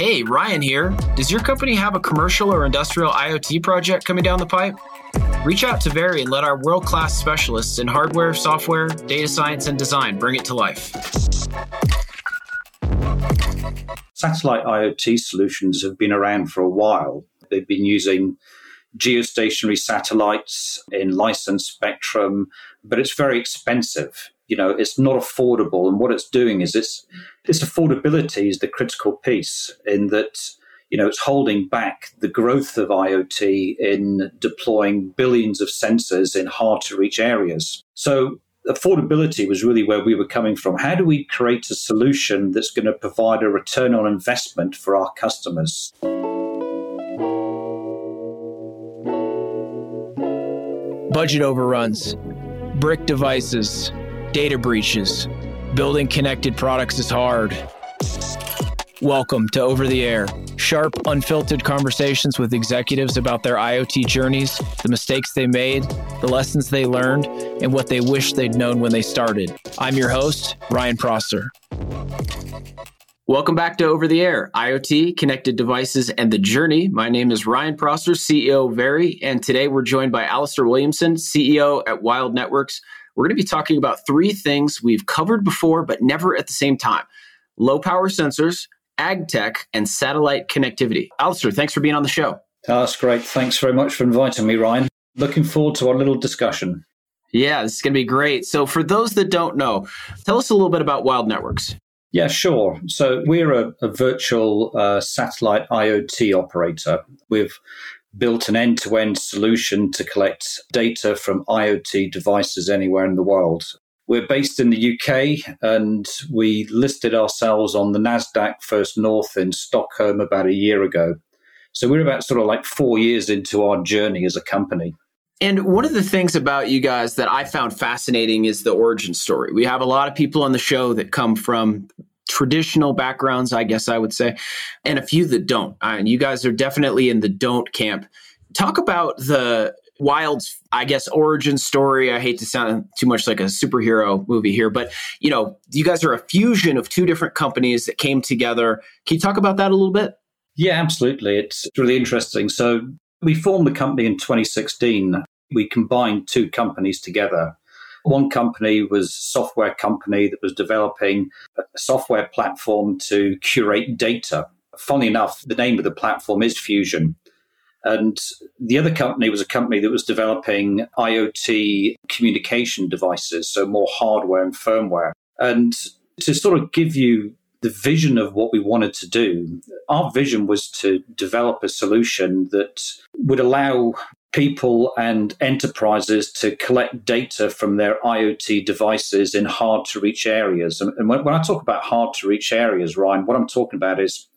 Hey, Ryan here. Does your company have a commercial or industrial IoT project coming down the pipe? Reach out to Very and let our world class specialists in hardware, software, data science, and design bring it to life. Satellite IoT solutions have been around for a while. They've been using geostationary satellites in licensed spectrum, but it's very expensive. You know, it's not affordable. And what it's doing is it's this affordability is the critical piece in that, you know, it's holding back the growth of IoT in deploying billions of sensors in hard to reach areas. So affordability was really where we were coming from. How do we create a solution that's going to provide a return on investment for our customers? Budget overruns, brick devices, data breaches. Building connected products is hard. Welcome to Over the Air. Sharp, unfiltered conversations with executives about their IoT journeys, the mistakes they made, the lessons they learned, and what they wish they'd known when they started. I'm your host, Ryan Prosser. Welcome back to Over the Air, IoT, connected devices, and the journey. My name is Ryan Prosser, CEO of Very, and today we're joined by Alistair Williamson, CEO at Wyld Networks. We're going to be talking about three things we've covered before, but never at the same time low power sensors, ag tech, and satellite connectivity. Alistair, thanks for being on the show. That's great. Thanks very much for inviting me, Ryan. Looking forward to our little discussion. Yeah, this is going to be great. So, for those that don't know, tell us a little bit about Wyld Networks. Yeah, sure. So, we're a, a virtual uh, satellite IoT operator. We've built an end to end solution to collect data from IoT devices anywhere in the world. We're based in the UK and we listed ourselves on the NASDAQ First North in Stockholm about a year ago. So we're about sort of like four years into our journey as a company. And one of the things about you guys that I found fascinating is the origin story. We have a lot of people on the show that come from traditional backgrounds, I guess I would say, and a few that don't. And you guys are definitely in the don't camp. Talk about the Wyld's, I guess, origin story. I hate to sound too much like a superhero movie here, but you know, you guys are a fusion of two different companies that came together. Can you talk about that a little bit? Yeah, absolutely. It's really interesting. So we formed the company in 2016. We combined two companies together. One company was a software company that was developing a software platform to curate data. Funnily enough, the name of the platform is Fusion. And the other company was a company that was developing IoT communication devices, so more hardware and firmware. And to sort of give you the vision of what we wanted to do, our vision was to develop a solution that would allow people and enterprises to collect data from their IoT devices in hard to reach areas. And when, when I talk about hard to reach areas, Ryan, what I'm talking about is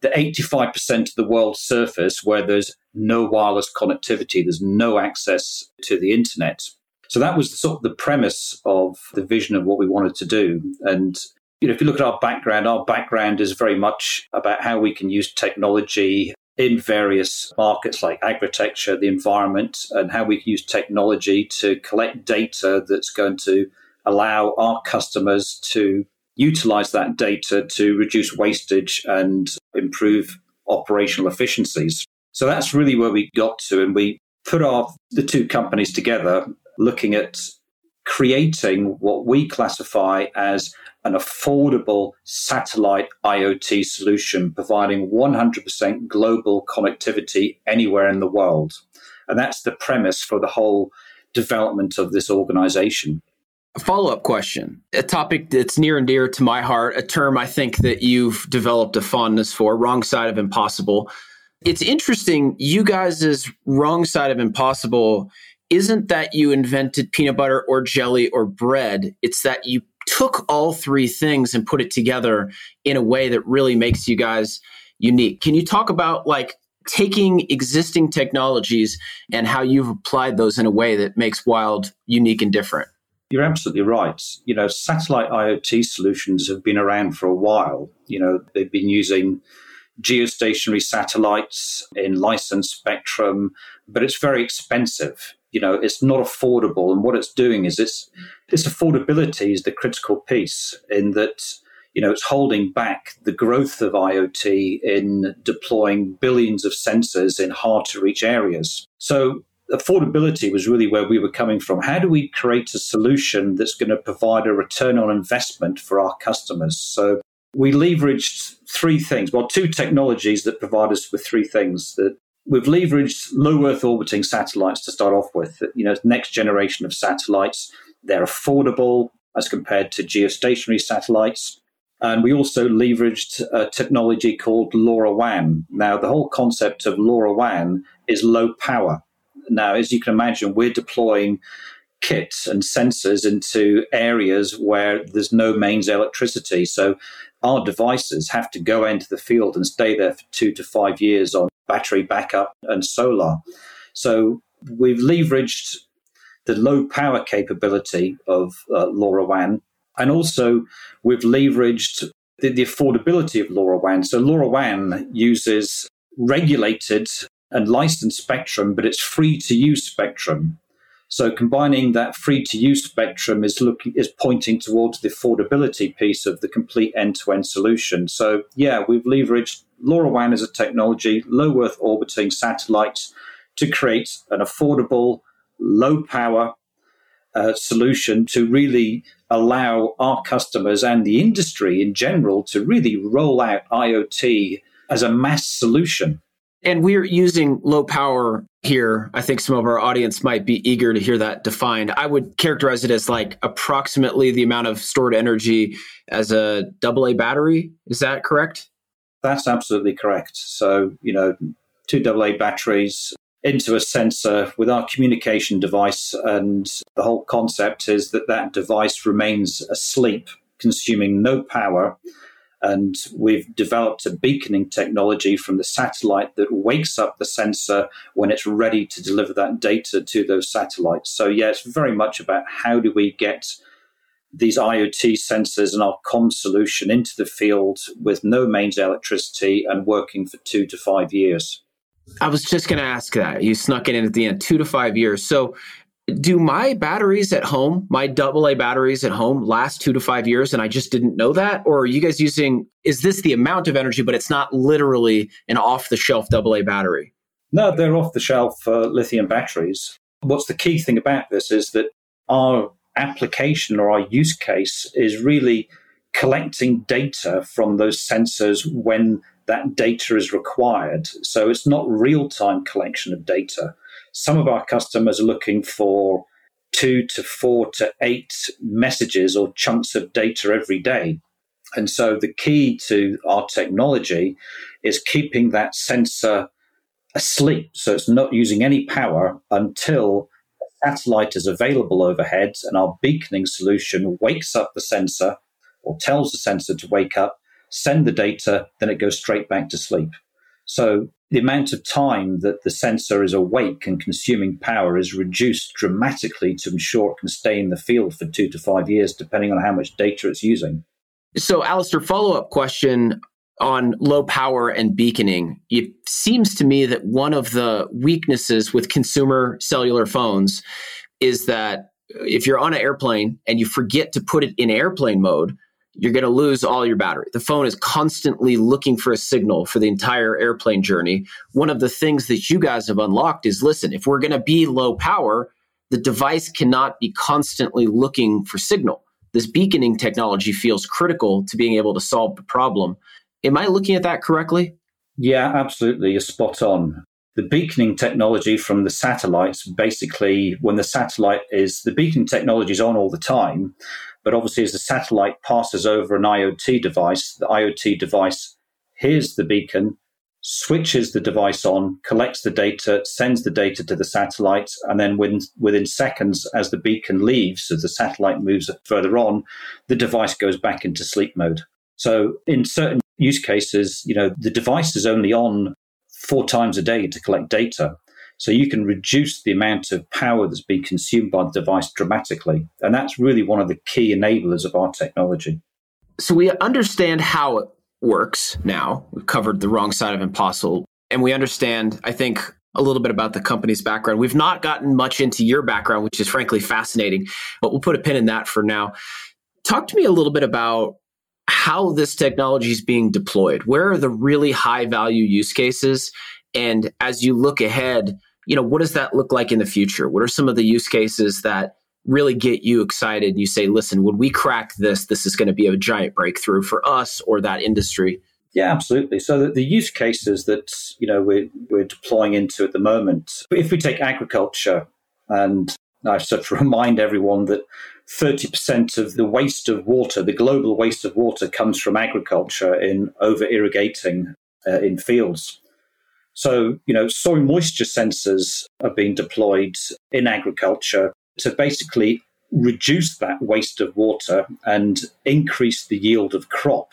the 85% of the world's surface where there's no wireless connectivity, there's no access to the internet. So that was sort of the premise of the vision of what we wanted to do. And you know, if you look at our background, our background is very much about how we can use technology in various markets like agriculture, the environment, and how we can use technology to collect data that's going to allow our customers to utilize that data to reduce wastage and improve operational efficiencies. So that's really where we got to. And we put our the two companies together looking at creating what we classify as an affordable satellite IoT solution, providing 100% global connectivity anywhere in the world. And that's the premise for the whole development of this organization. A follow up question, a topic that's near and dear to my heart, a term I think that you've developed a fondness for, wrong side of impossible. It's interesting, you guys' wrong side of impossible isn't that you invented peanut butter or jelly or bread, it's that you took all three things and put it together in a way that really makes you guys unique. Can you talk about like taking existing technologies and how you've applied those in a way that makes Wyld unique and different? You're absolutely right. You know, satellite IoT solutions have been around for a while. You know, they've been using geostationary satellites in licensed spectrum, but it's very expensive you know it's not affordable and what it's doing is it's affordability is the critical piece in that you know, it's holding back the growth of IoT in deploying billions of sensors in hard to reach areas. So affordability was really where we were coming from. How do we create a solution that's going to provide a return on investment for our customers? So we leveraged three things, well, two technologies that provide us with three things that we've leveraged low Earth orbiting satellites to start off with. You know, next generation of satellites, they're affordable as compared to geostationary satellites. And we also leveraged a technology called LoRaWAN. Now, the whole concept of LoRaWAN is low power. Now, as you can imagine, we're deploying kits and sensors into areas where there's no mains electricity. So our devices have to go into the field and stay there for two to five years on battery backup and solar. So we've leveraged the low power capability of uh, LoRaWAN and also, we've leveraged the, the affordability of LoRaWAN. So, LoRaWAN uses regulated and licensed spectrum, but it's free to use spectrum. So combining that free to use spectrum is looking is pointing towards the affordability piece of the complete end to end solution. So yeah, we've leveraged LoRaWAN as a technology, low Earth orbiting satellites to create an affordable, low power uh, solution to really allow our customers and the industry in general to really roll out IoT as a mass solution. And we're using low power here. I think some of our audience might be eager to hear that defined. I would characterize it as like approximately the amount of stored energy as a AA battery. Is that correct? That's absolutely correct. So, you know, two AA batteries into a sensor with our communication device. And the whole concept is that that device remains asleep, consuming no power. And we've developed a beaconing technology from the satellite that wakes up the sensor when it's ready to deliver that data to those satellites. So, yeah, it's very much about how do we get these IoT sensors and our com solution into the field with no mains electricity and working for two to five years. I was just going to ask that. You snuck it in at the end, two to five years. So, do my batteries at home, my AA batteries at home, last two to five years? And I just didn't know that? Or are you guys using, is this the amount of energy, but it's not literally an off the shelf AA battery? No, they're off the shelf uh, lithium batteries. What's the key thing about this is that our application or our use case is really collecting data from those sensors when that data is required. So it's not real time collection of data. Some of our customers are looking for two to four to eight messages or chunks of data every day. And so the key to our technology is keeping that sensor asleep. So it's not using any power until a satellite is available overhead and our beaconing solution wakes up the sensor or tells the sensor to wake up send the data, then it goes straight back to sleep. So the amount of time that the sensor is awake and consuming power is reduced dramatically to ensure it can stay in the field for two to five years, depending on how much data it's using. So, Alistair, follow up question on low power and beaconing. It seems to me that one of the weaknesses with consumer cellular phones is that if you're on an airplane and you forget to put it in airplane mode, you're going to lose all your battery. The phone is constantly looking for a signal for the entire airplane journey. One of the things that you guys have unlocked is listen, if we're going to be low power, the device cannot be constantly looking for signal. This beaconing technology feels critical to being able to solve the problem. Am I looking at that correctly? Yeah, absolutely. You're spot on. The beaconing technology from the satellites basically, when the satellite is, the beaconing technology is on all the time but obviously, as the satellite passes over an IoT device, the IoT device hears the beacon, switches the device on, collects the data, sends the data to the satellite, and then within, within seconds, as the beacon leaves, as the satellite moves further on, the device goes back into sleep mode. So, in certain use cases, you know, the device is only on four times a day to collect data. So you can reduce the amount of power that's being consumed by the device dramatically. And that's really one of the key enablers of our technology. So we understand how it works now. We've covered the wrong side of impossible. And we understand, I think, a little bit about the company's background. We've not gotten much into your background, which is frankly fascinating, but we'll put a pin in that for now. Talk to me a little bit about how this technology is being deployed. Where are the really high value use cases? And as you look ahead, you know, what does that look like in the future? What are some of the use cases that really get you excited you say, listen, when we crack this, this is going to be a giant breakthrough for us or that industry? Yeah, absolutely. So the, the use cases that you know we're, we're deploying into at the moment, if we take agriculture, and I sort of remind everyone that 30% of the waste of water, the global waste of water, comes from agriculture in over irrigating uh, in fields. So, you know, soil moisture sensors are being deployed in agriculture to basically reduce that waste of water and increase the yield of crop.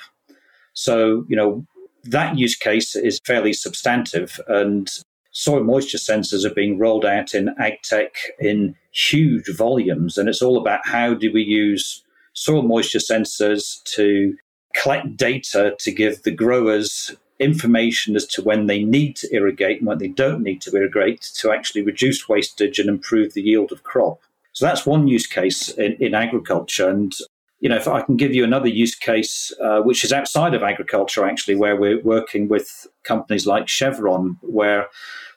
So, you know, that use case is fairly substantive and soil moisture sensors are being rolled out in ag tech in huge volumes. And it's all about how do we use soil moisture sensors to collect data to give the growers information as to when they need to irrigate and when they don't need to irrigate to actually reduce wastage and improve the yield of crop. So that's one use case in, in agriculture. And, you know, if I can give you another use case, uh, which is outside of agriculture, actually, where we're working with companies like Chevron, where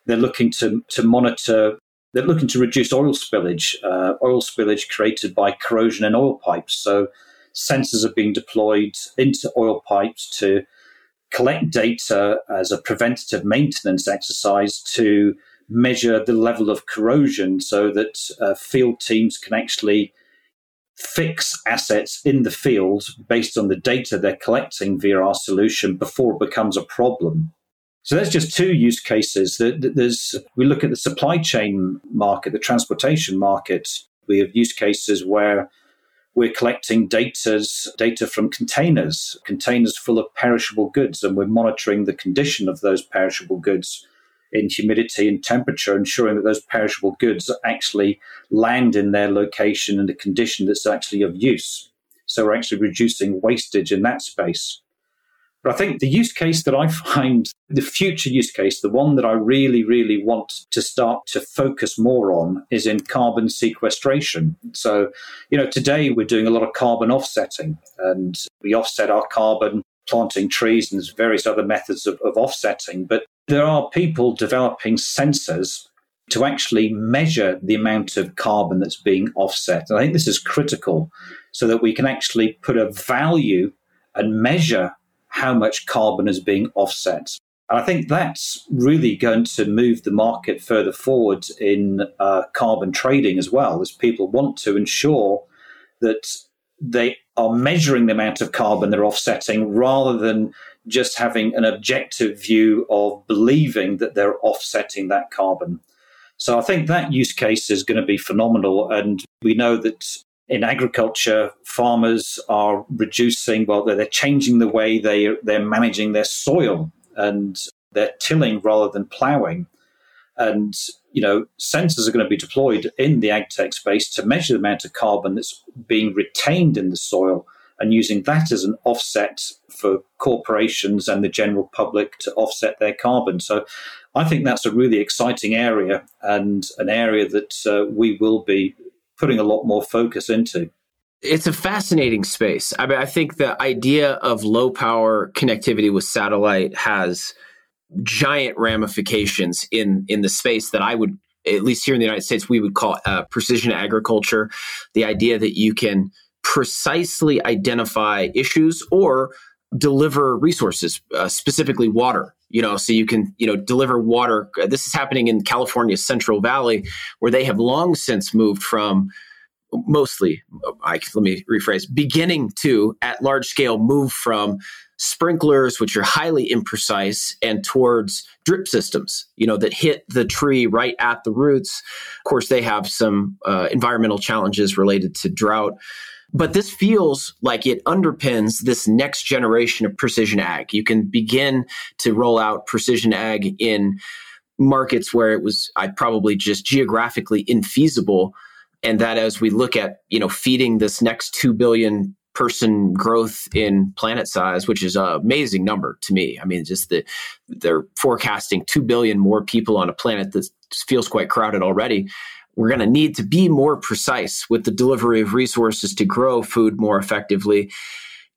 they're looking to, to monitor, they're looking to reduce oil spillage, uh, oil spillage created by corrosion in oil pipes. So sensors are being deployed into oil pipes to collect data as a preventative maintenance exercise to measure the level of corrosion so that uh, field teams can actually fix assets in the field based on the data they're collecting via our solution before it becomes a problem. So that's just two use cases. There's we look at the supply chain market, the transportation market. We have use cases where we're collecting data's, data from containers, containers full of perishable goods, and we're monitoring the condition of those perishable goods in humidity and temperature, ensuring that those perishable goods actually land in their location in a condition that's actually of use. So we're actually reducing wastage in that space. But I think the use case that I find, the future use case, the one that I really, really want to start to focus more on is in carbon sequestration. So, you know, today we're doing a lot of carbon offsetting and we offset our carbon planting trees and there's various other methods of, of offsetting. But there are people developing sensors to actually measure the amount of carbon that's being offset. And I think this is critical so that we can actually put a value and measure how much carbon is being offset. And I think that's really going to move the market further forward in uh, carbon trading as well, as people want to ensure that they are measuring the amount of carbon they're offsetting rather than just having an objective view of believing that they're offsetting that carbon. So I think that use case is going to be phenomenal. And we know that in agriculture, farmers are reducing, well, they're changing the way they, they're managing their soil and they're tilling rather than plowing. And, you know, sensors are going to be deployed in the ag tech space to measure the amount of carbon that's being retained in the soil and using that as an offset for corporations and the general public to offset their carbon. So I think that's a really exciting area and an area that uh, we will be putting a lot more focus into. It's a fascinating space. I mean, I think the idea of low power connectivity with satellite has giant ramifications in in the space that I would, at least here in the United States, we would call uh, precision agriculture. The idea that you can precisely identify issues or deliver resources, uh, specifically water. You know, so you can you know deliver water. This is happening in California's Central Valley, where they have long since moved from mostly. I, let me rephrase: beginning to at large scale move from sprinklers, which are highly imprecise, and towards drip systems. You know that hit the tree right at the roots. Of course, they have some uh, environmental challenges related to drought but this feels like it underpins this next generation of precision ag. You can begin to roll out precision ag in markets where it was I probably just geographically infeasible. And that as we look at you know feeding this next 2 billion person growth in planet size which is an amazing number to me. I mean just the they're forecasting 2 billion more people on a planet that feels quite crowded already we're going to need to be more precise with the delivery of resources to grow food more effectively.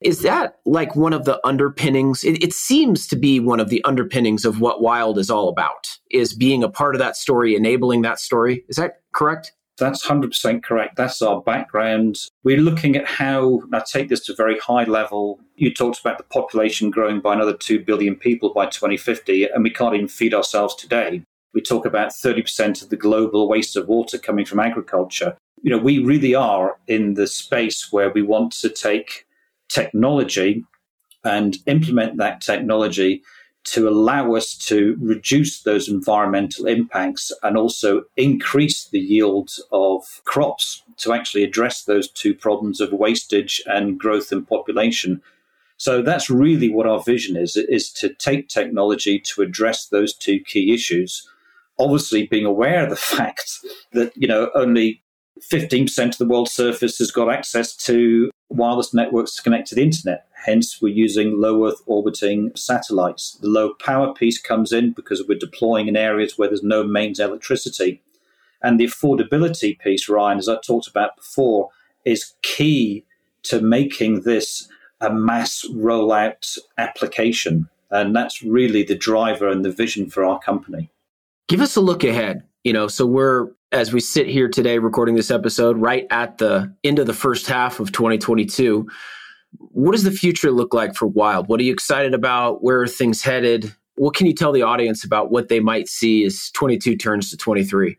Is that like one of the underpinnings? It, it, seems to be one of the underpinnings of what Wyld is all about, is being a part of that story, enabling that story. Is that correct? That's 100% correct. That's our background. We're looking at how, I take this to a very high level. You talked about the population growing by another 2 billion people by 2050, and we can't even feed ourselves today. We talk about 30% of the global waste of water coming from agriculture. You know, we really are in the space where we want to take technology and implement that technology to allow us to reduce those environmental impacts and also increase the yield of crops to actually address those two problems of wastage and growth in population. So that's really what our vision is, is to take technology to address those two key issues. Obviously being aware of the fact that, you know, only 15% of the world's surface has got access to wireless networks to connect to the internet. Hence, we're using low Earth orbiting satellites. The low power piece comes in because we're deploying in areas where there's no mains electricity. And the affordability piece, Ryan, as I talked about before, is key to making this a mass rollout application. And that's really the driver and the vision for our company. Give us a look ahead. You know, so we're as we sit here today recording this episode right at the end of the first half of 2022 what does the future look like for Wyld? What are you excited about? Where are things headed? What can you tell the audience about what they might see as 22 turns to 23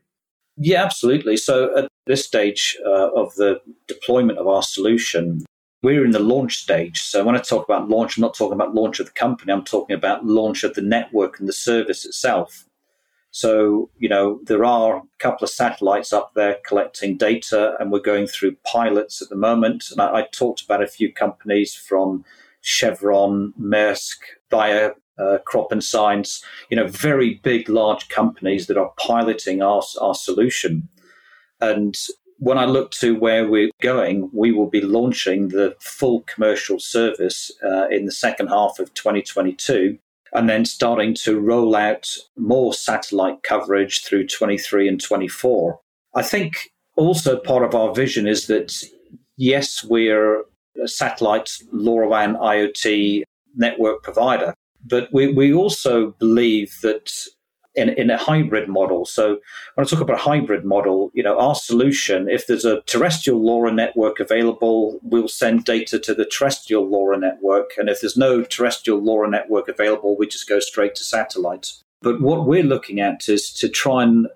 yeah absolutely. So at this stage uh, of the deployment of our solution we're in the launch stage. So when i talk about launch i'm not talking about launch of the company. I'm talking about launch of the network and the service itself so, you know, there are a couple of satellites up there collecting data, and we're going through pilots at the moment. And I, I talked about a few companies from Chevron, Maersk, Bayer, uh, Crop and Science, you know, very big, large companies that are piloting our, our solution. And when I look to where we're going, we will be launching the full commercial service uh, in the second half of 2022 and then starting to roll out more satellite coverage through 23 and 24. I think also part of our vision is that, yes, we're a satellite LoRaWAN IoT network provider, but we, we also believe that in, in a hybrid model. So when I talk about a hybrid model, you know, our solution, if there's a terrestrial LoRa network available, we'll send data to the terrestrial LoRa network. And if there's no terrestrial LoRa network available, we just go straight to satellites. But what we're looking at is to try and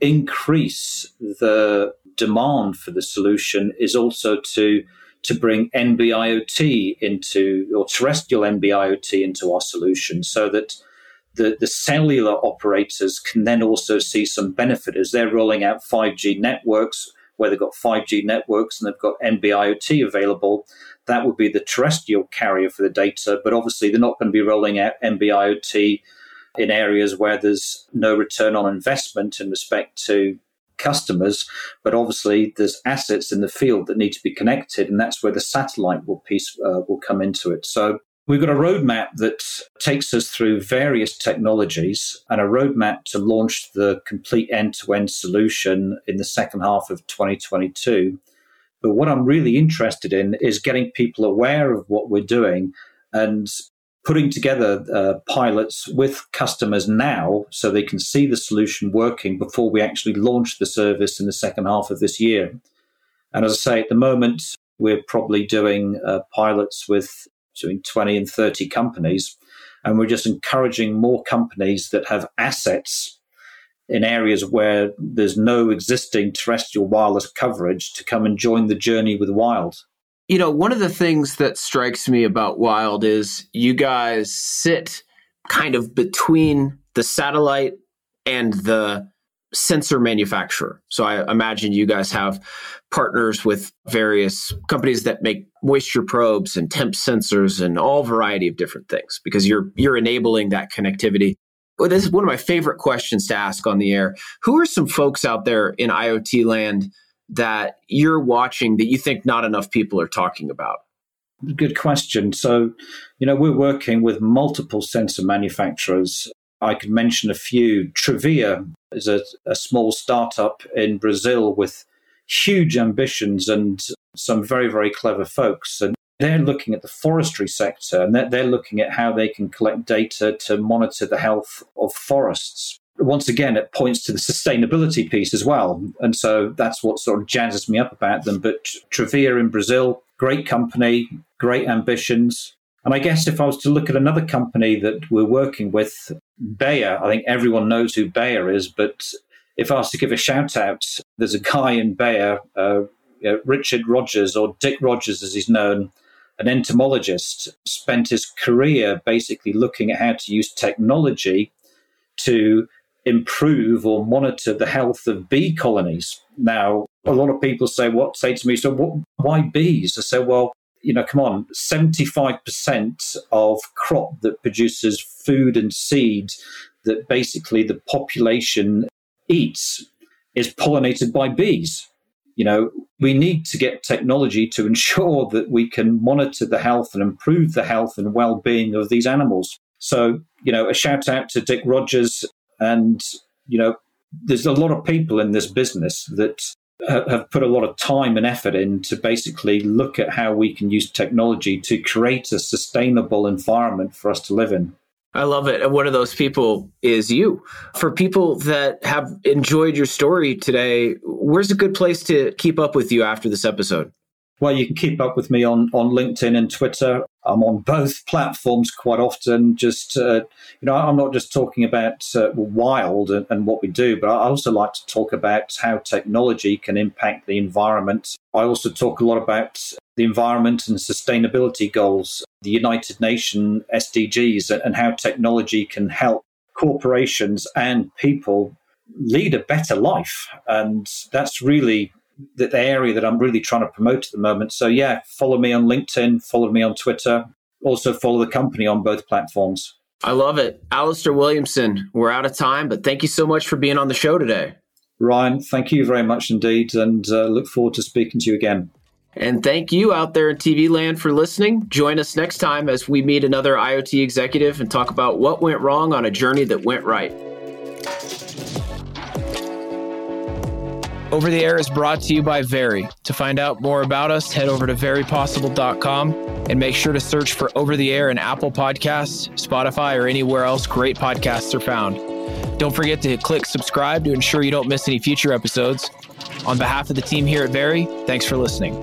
increase the demand for the solution is also to to bring NB-IoT into or terrestrial NB-IoT into our solution so that the, the cellular operators can then also see some benefit as they're rolling out 5G networks where they've got 5G networks and they've got NB-IoT available. That would be the terrestrial carrier for the data, but obviously they're not going to be rolling out NB-IoT in areas where there's no return on investment in respect to customers, but obviously there's assets in the field that need to be connected, and that's where the satellite will piece uh, will come into it. So We've got a roadmap that takes us through various technologies and a roadmap to launch the complete end to end solution in the second half of 2022. But what I'm really interested in is getting people aware of what we're doing and putting together uh, pilots with customers now so they can see the solution working before we actually launch the service in the second half of this year. And as I say, at the moment, we're probably doing uh, pilots with between 20 and 30 companies. And we're just encouraging more companies that have assets in areas where there's no existing terrestrial wireless coverage to come and join the journey with Wyld. You know, one of the things that strikes me about Wyld is you guys sit kind of between the satellite and the sensor manufacturer. So I imagine you guys have partners with various companies that make moisture probes and temp sensors and all variety of different things because you're you're enabling that connectivity. Well, this is one of my favorite questions to ask on the air. Who are some folks out there in IoT land that you're watching that you think not enough people are talking about? Good question. So, you know, we're working with multiple sensor manufacturers I could mention a few. Treevia is a, a small startup in Brazil with huge ambitions and some very, very clever folks. And they're looking at the forestry sector and they're, they're looking at how they can collect data to monitor the health of forests. Once again, it points to the sustainability piece as well. And so that's what sort of jazzes me up about them. But Treevia in Brazil, great company, great ambitions. And I guess if I was to look at another company that we're working with, Bayer, I think everyone knows who Bayer is, but if I was to give a shout out, there's a guy in Bayer, uh, you know, Richard Rogers, or Dick Rogers as he's known, an entomologist, spent his career basically looking at how to use technology to improve or monitor the health of bee colonies. Now, a lot of people say, "What?" Say to me, "So, what, why bees?" I say, "Well, you know, come on, seventy-five percent of crop that produces food and seed that basically the population eats is pollinated by bees." You know, we need to get technology to ensure that we can monitor the health and improve the health and well-being of these animals. So, you know, a shout out to Dick Rogers and, you know, there's a lot of people in this business that have put a lot of time and effort in to basically look at how we can use technology to create a sustainable environment for us to live in. I love it. And one of those people is you. For people that have enjoyed your story today, where's a good place to keep up with you after this episode? Well, you can keep up with me on, on LinkedIn and Twitter. I'm on both platforms quite often. Just, uh, you know, I'm not just talking about uh, Wyld and, and, what we do, but I also like to talk about how technology can impact the environment. I also talk a lot about the environment and sustainability goals, the United Nations SDGs, and how technology can help corporations and people lead a better life. And that's really the, the, area that I'm really trying to promote at the moment. So, yeah, follow me on LinkedIn, follow me on Twitter, also follow the company on both platforms. I love it. Alistair Williamson, we're out of time, but thank you so much for being on the show today. Ryan, thank you very much indeed, and uh, look forward to speaking to you again. And thank you out there in TV land for listening. Join us next time as we meet another IoT executive and talk about what went wrong on a journey that went right. Over the Air is brought to you by Very. To find out more about us, head over to verypossible.com and make sure to search for Over the Air in Apple Podcasts, Spotify, or anywhere else great podcasts are found. Don't forget to click subscribe to ensure you don't miss any future episodes. On behalf of the team here at Very, thanks for listening.